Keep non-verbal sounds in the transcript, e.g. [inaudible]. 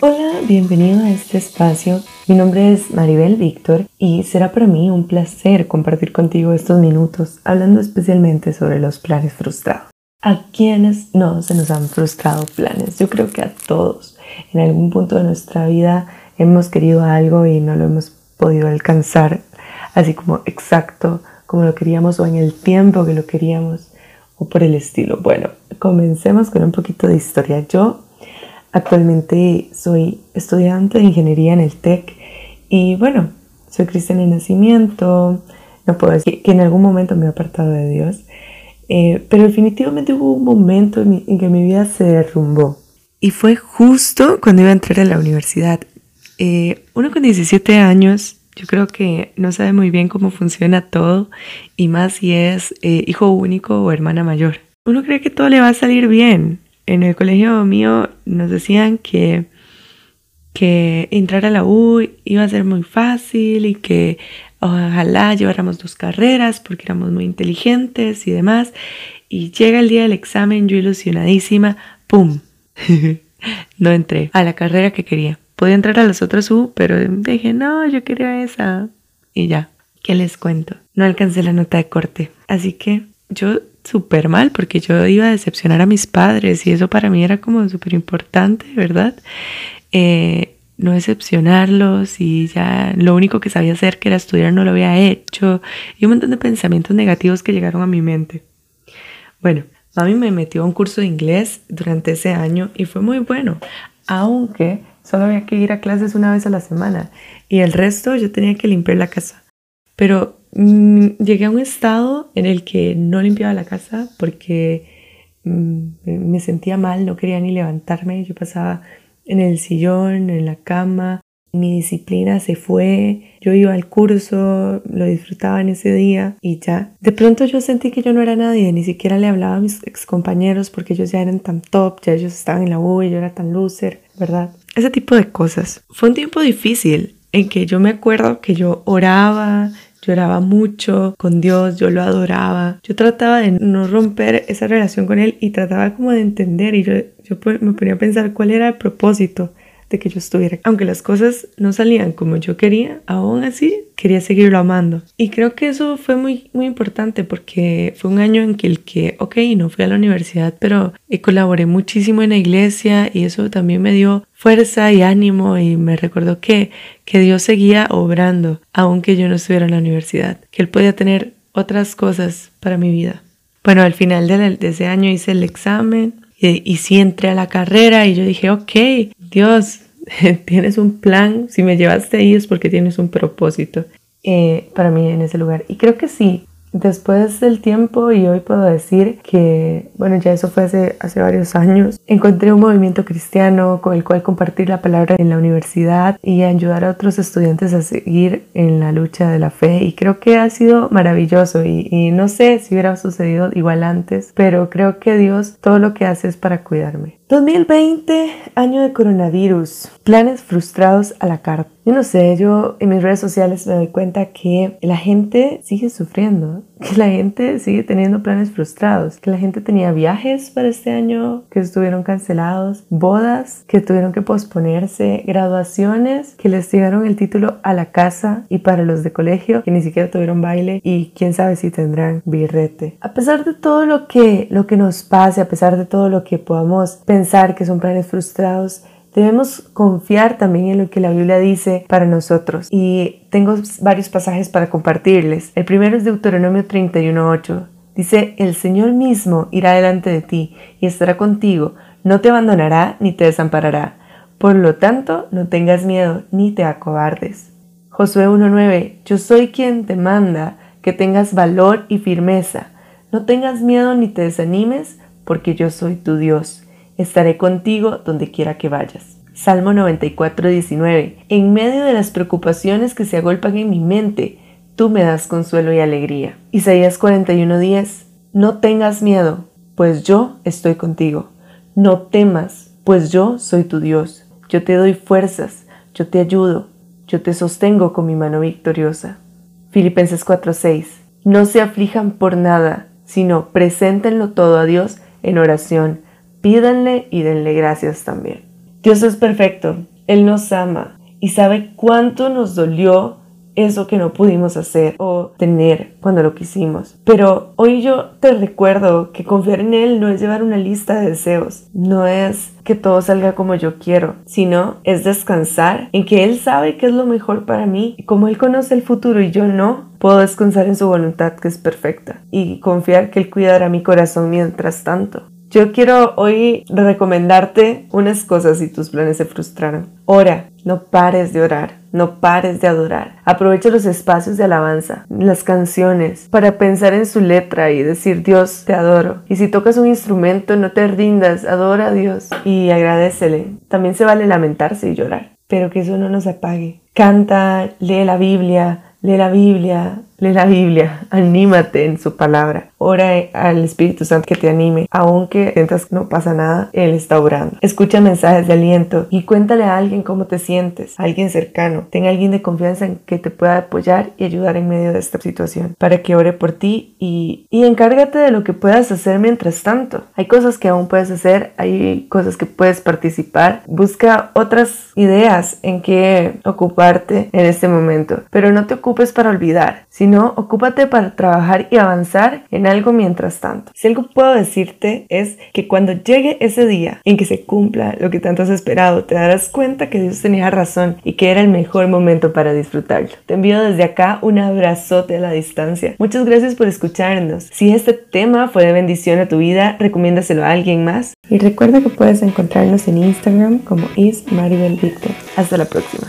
Hola, bienvenido a este espacio. Mi nombre es Maribel Víctor y será para mí un placer compartir contigo estos minutos hablando especialmente sobre los planes frustrados. ¿A quiénes no se nos han frustrado planes? Yo creo que a todos. En algún punto de nuestra vida hemos querido algo y no lo hemos podido alcanzar así como exacto como lo queríamos o en el tiempo que lo queríamos o por el estilo. Bueno, comencemos con un poquito de historia. Yo Actualmente soy estudiante de ingeniería en el TEC y bueno, soy cristiana de nacimiento, no puedo decir que en algún momento me he apartado de Dios, eh, pero definitivamente hubo un momento en, que mi vida se derrumbó y fue justo cuando iba a entrar a la universidad. Eh, uno con 17 años, yo creo que no sabe muy bien cómo funciona todo y más si es eh, hijo único o hermana mayor. Uno cree que todo le va a salir bien en el colegio mío nos decían que, que entrar a la U iba a ser muy fácil y que ojalá lleváramos dos carreras porque éramos muy inteligentes y demás. Y llega el día del examen, yo ilusionadísima, ¡pum! [laughs] no entré a la carrera que quería. Podía entrar a las otras U, pero dije, no, yo quería esa. Y ya, ¿qué les cuento? No alcancé la nota de corte. Así que yo súper mal porque yo iba a decepcionar a mis padres y eso para mí era como súper importante, ¿verdad? Eh, no decepcionarlos y ya lo único que sabía hacer que era estudiar no lo había hecho y un montón de pensamientos negativos que llegaron a mi mente. Bueno, mami me metió a un curso de inglés durante ese año y fue muy bueno, aunque solo había que ir a clases una vez a la semana y el resto yo tenía que limpiar la casa. Pero Mm, llegué a un estado en el que no limpiaba la casa porque mm, me sentía mal, no quería ni levantarme, yo pasaba en el sillón, en la cama, mi disciplina se fue, yo iba al curso, lo disfrutaba en ese día y ya. De pronto yo sentí que yo no era nadie, ni siquiera le hablaba a mis ex compañeros porque ellos ya eran tan top, ya ellos estaban en la U y yo era tan loser, ¿verdad? Ese tipo de cosas. Fue un tiempo difícil en que yo me acuerdo que yo oraba, lloraba mucho con Dios, yo lo adoraba. Yo trataba de no romper esa relación con Él y trataba como de entender y yo, yo me ponía a pensar cuál era el propósito de que yo estuviera. Aunque las cosas no salían como yo quería, aún así quería seguirlo amando. Y creo que eso fue muy, muy importante porque fue un año en que el que, ok, no fui a la universidad, pero colaboré muchísimo en la iglesia y eso también me dio fuerza y ánimo y me recordó que, que Dios seguía obrando aunque yo no estuviera en la universidad, que Él podía tener otras cosas para mi vida. Bueno, al final de ese año hice el examen y, y sí entré a la carrera y yo dije, ok, Dios, [laughs] tienes un plan, si me llevaste ahí es porque tienes un propósito eh, para mí en ese lugar. Y creo que sí, Después del tiempo, y hoy puedo decir que, bueno, ya eso fue hace, varios años, encontré un movimiento cristiano con el cual compartir la palabra en la universidad y ayudar a otros estudiantes a seguir en la lucha de la fe. Y creo que ha sido maravilloso y, y no sé si hubiera sucedido igual antes, pero creo que Dios todo lo que hace es para cuidarme. 2020, año de coronavirus, planes frustrados a la carta. Yo no sé, yo en mis redes sociales me doy cuenta que la gente sigue sufriendo, [laughs] que la gente sigue teniendo planes frustrados, que la gente tenía viajes para este año que estuvieron cancelados, bodas que tuvieron que posponerse, graduaciones que les llegaron el título a la casa y para los de colegio que ni siquiera tuvieron baile y quién sabe si tendrán birrete. A pesar de todo lo que, lo que nos pase, a pesar de todo lo que podamos pensar que son planes frustrados, Debemos confiar también en lo que la Biblia dice para nosotros y tengo varios pasajes para compartirles. El primero es Deuteronomio 31.8. Dice, el Señor mismo irá delante de ti y estará contigo, no te abandonará ni te desamparará. Por lo tanto, no tengas miedo ni te acobardes. Josué 1.9. Yo soy quien te manda que tengas valor y firmeza. No tengas miedo ni te desanimes, porque yo soy tu Dios estaré contigo donde quiera que vayas. Salmo 94, 19. En medio de las preocupaciones que se agolpan en mi mente, tú me das consuelo y alegría. Isaías 41, 10. No tengas miedo, pues yo estoy contigo. No temas, pues yo soy tu Dios. Yo te doy fuerzas, yo te ayudo, yo te sostengo con mi mano victoriosa. Filipenses 4:6. No se aflijan por nada, sino preséntenlo todo a Dios en oración pídanle y denle gracias también. Dios es perfecto, Él nos ama y sabe cuánto nos dolió eso que no pudimos hacer o tener cuando lo quisimos. Pero hoy yo te recuerdo que confiar en Él no es llevar una lista de deseos, no es que todo salga como yo quiero, sino es descansar en que Él sabe qué es lo mejor para mí y como Él conoce el futuro y yo no, puedo descansar en su voluntad que es perfecta y confiar que Él cuidará mi corazón mientras tanto. Yo quiero hoy recomendarte unas cosas si tus planes se frustraron. Ora, no pares de orar, no pares de adorar. Aprovecha los espacios de alabanza, las canciones, para pensar en su letra y decir Dios, te adoro. Y si tocas un instrumento, no te rindas, adora a Dios y agradecele. También se vale lamentarse y llorar, pero que eso no nos apague. Canta, lee la Biblia, lee la Biblia, lee la Biblia, anímate en su palabra. Ora al Espíritu Santo que te anime. Aunque sientas que no pasa nada, Él está orando. Escucha mensajes de aliento y cuéntale a alguien cómo te sientes, a alguien cercano. Ten a alguien de confianza en que te pueda apoyar y ayudar en medio de esta situación para que ore por ti y, y encárgate de lo que puedas hacer mientras tanto. Hay cosas que aún puedes hacer, hay cosas que puedes participar. Busca otras ideas en que ocuparte en este momento, pero no te ocupes para olvidar, sino ocúpate para trabajar y avanzar en algo mientras tanto. Si algo puedo decirte es que cuando llegue ese día en que se cumpla lo que tanto has esperado, te darás cuenta que Dios tenía razón y que era el mejor momento para disfrutarlo. Te envío desde acá un abrazote a la distancia. Muchas gracias por escucharnos. Si este tema fue de bendición a tu vida, recomiéndaselo a alguien más. Y recuerda que puedes encontrarnos en Instagram como ismaribelvictor. Hasta la próxima.